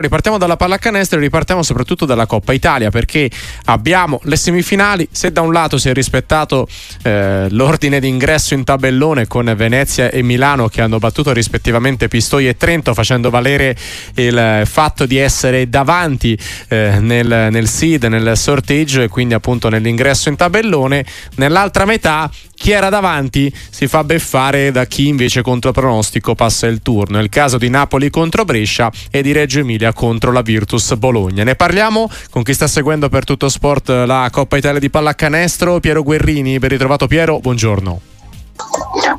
Ripartiamo dalla pallacanestro e ripartiamo soprattutto dalla Coppa Italia perché abbiamo le semifinali. Se da un lato si è rispettato eh, l'ordine d'ingresso in tabellone con Venezia e Milano che hanno battuto rispettivamente Pistoia e Trento facendo valere il fatto di essere davanti eh, nel, nel seed, nel sorteggio e quindi appunto nell'ingresso in tabellone, nell'altra metà chi era davanti si fa beffare da chi invece contro pronostico passa il turno. È il caso di Napoli contro Brescia e di Reggio Emilia contro la Virtus Bologna. Ne parliamo con chi sta seguendo per tutto sport la Coppa Italia di pallacanestro, Piero Guerrini. Ben ritrovato Piero, buongiorno.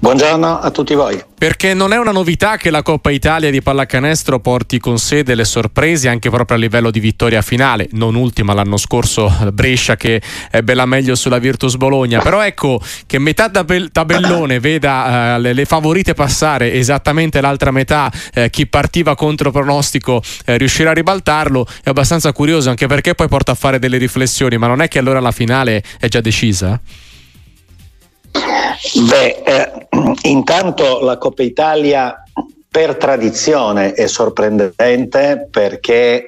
Buongiorno a tutti voi. Perché non è una novità che la Coppa Italia di pallacanestro porti con sé delle sorprese anche proprio a livello di vittoria finale, non ultima l'anno scorso Brescia che ebbe la meglio sulla Virtus Bologna, però ecco che metà tabellone veda uh, le, le, favorite passare esattamente l'altra metà, eh, chi partiva contro pronostico eh, riuscirà a ribaltarlo, è abbastanza curioso anche perché poi porta a fare delle riflessioni, ma non è che allora la finale è già decisa? Beh, eh, intanto la Coppa Italia per tradizione è sorprendente perché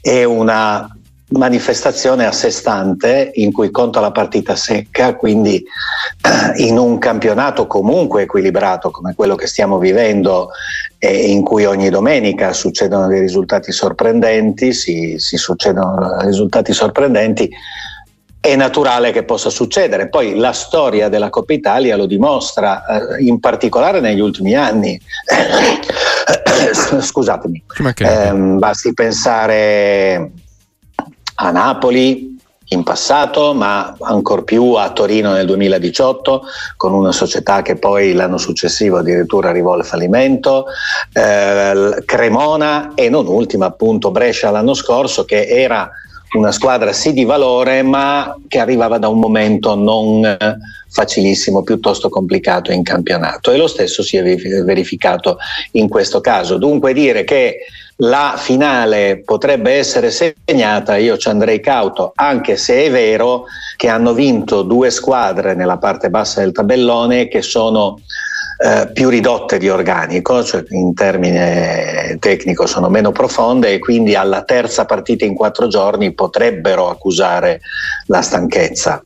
è una manifestazione a sé stante in cui conta la partita secca, quindi eh, in un campionato comunque equilibrato come quello che stiamo vivendo e in cui ogni domenica succedono dei risultati sorprendenti, si, si succedono risultati sorprendenti, è naturale che possa succedere. Poi la storia della Coppa Italia lo dimostra, eh, in particolare negli ultimi anni. Scusatemi, eh, basti pensare a Napoli in passato, ma ancor più a Torino nel 2018, con una società che poi l'anno successivo addirittura arrivò al fallimento, eh, Cremona e non ultima appunto Brescia l'anno scorso, che era una squadra sì di valore, ma che arrivava da un momento non facilissimo, piuttosto complicato in campionato. E lo stesso si è verificato in questo caso. Dunque dire che la finale potrebbe essere segnata, io ci andrei cauto, anche se è vero che hanno vinto due squadre nella parte bassa del tabellone che sono eh, più ridotte di organico, cioè in termine tecnico sono meno profonde e quindi alla terza partita in quattro giorni potrebbero accusare la stanchezza.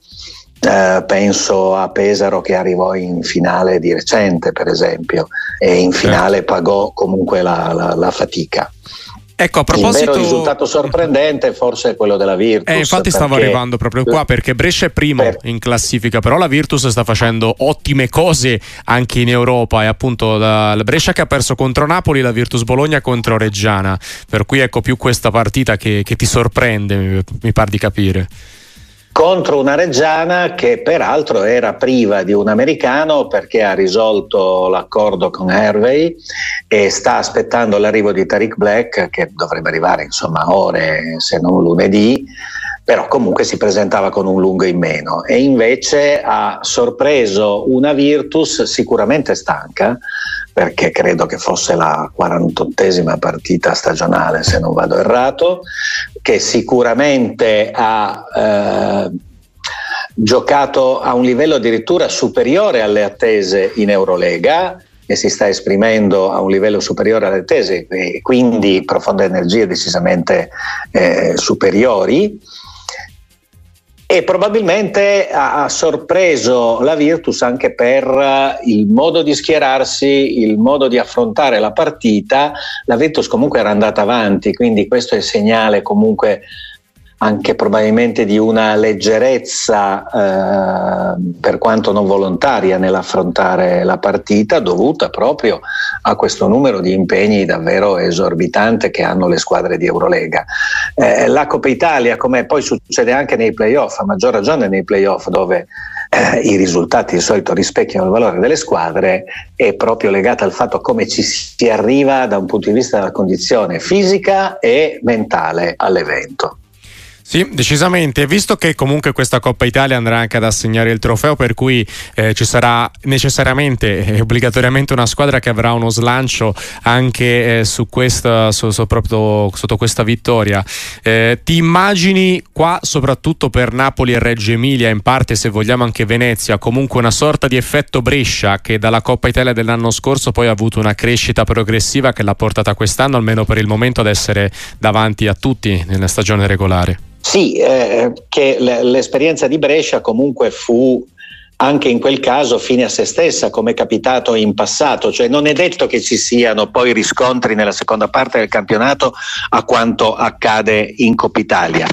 Eh, penso a Pesaro che arrivò in finale di recente, per esempio, e in finale pagò comunque la, la, la fatica. Ecco, a proposito... Il risultato sorprendente forse è quello della Virtus. Eh, infatti stavo arrivando proprio qua perché Brescia è primo per... in classifica, però la Virtus sta facendo ottime cose anche in Europa e appunto la, Brescia che ha perso contro Napoli, la Virtus Bologna contro Reggiana, per cui ecco più questa partita che, che ti sorprende, mi, mi pare di capire contro una Reggiana che peraltro era priva di un americano perché ha risolto l'accordo con Hervey e sta aspettando l'arrivo di Tariq Black che dovrebbe arrivare insomma ore se non lunedì però comunque si presentava con un lungo in meno. E invece ha sorpreso una Virtus sicuramente stanca perché credo che fosse la 48esima partita stagionale se non vado errato, che sicuramente ha eh, giocato a un livello addirittura superiore alle attese in Eurolega e si sta esprimendo a un livello superiore alle attese e quindi profonde energie decisamente eh, superiori e probabilmente ha, sorpreso la Virtus anche per eh, il modo di schierarsi, il modo di affrontare la partita. La Virtus comunque era andata avanti, quindi questo è il segnale comunque anche probabilmente di una leggerezza, eh, per quanto non volontaria, nell'affrontare la partita, dovuta proprio a questo numero di impegni davvero esorbitante che hanno le squadre di Eurolega. Eh, la Coppa Italia, come poi succede anche nei playoff, a maggior ragione nei playoff dove eh, i risultati di solito rispecchiano il valore delle squadre, è proprio legata al fatto come ci si arriva da un punto di vista della condizione fisica e mentale all'evento. Sì, decisamente. Visto che comunque questa Coppa Italia andrà anche ad assegnare il trofeo, per cui eh, ci sarà necessariamente e obbligatoriamente una squadra che avrà uno slancio anche eh, su questa, su, su, proprio, sotto questa vittoria. Eh, ti immagini qua, soprattutto per Napoli e Reggio Emilia, in parte se vogliamo anche Venezia, comunque una sorta di effetto Brescia che dalla Coppa Italia dell'anno scorso poi ha avuto una crescita progressiva che l'ha portata quest'anno, almeno per il momento, ad essere davanti a tutti nella stagione regolare. Sì, eh, che l'esperienza di Brescia comunque fu anche in quel caso fine a se stessa, come è capitato in passato, cioè non è detto che ci siano poi riscontri nella seconda parte del campionato a quanto accade in Coppa Italia.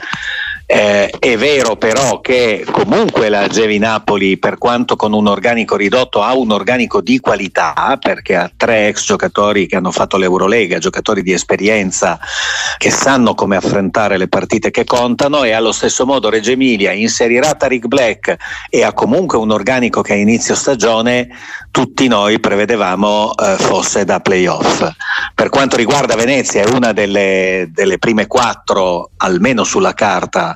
Eh, è vero però che comunque la Gevi Napoli, per quanto con un organico ridotto, ha un organico di qualità perché ha tre ex giocatori che hanno fatto l'Eurolega, giocatori di esperienza che sanno come affrontare le partite che contano e allo stesso modo Reggio Emilia inserirà Tariq Black e ha comunque un organico che a inizio stagione tutti noi prevedevamo eh, fosse da playoff. Per quanto riguarda Venezia è una delle, delle prime quattro, almeno sulla carta,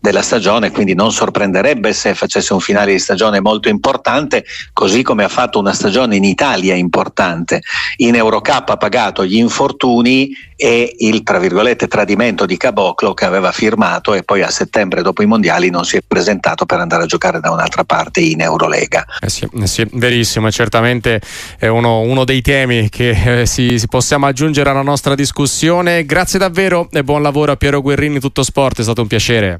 della stagione, quindi non sorprenderebbe se facesse un finale di stagione molto importante, così come ha fatto una stagione in Italia importante. In Eurocup ha pagato gli infortuni e il tra virgolette tradimento di Caboclo che aveva firmato e poi a settembre dopo i mondiali non si è presentato per andare a giocare da un'altra parte in Eurolega. Eh sì, eh sì verissimo, certamente è uno, uno dei temi che eh, si, si possiamo aggiungere alla nostra discussione. Grazie davvero e buon lavoro a Piero Guerrini, tutto sport, è stato un piacere.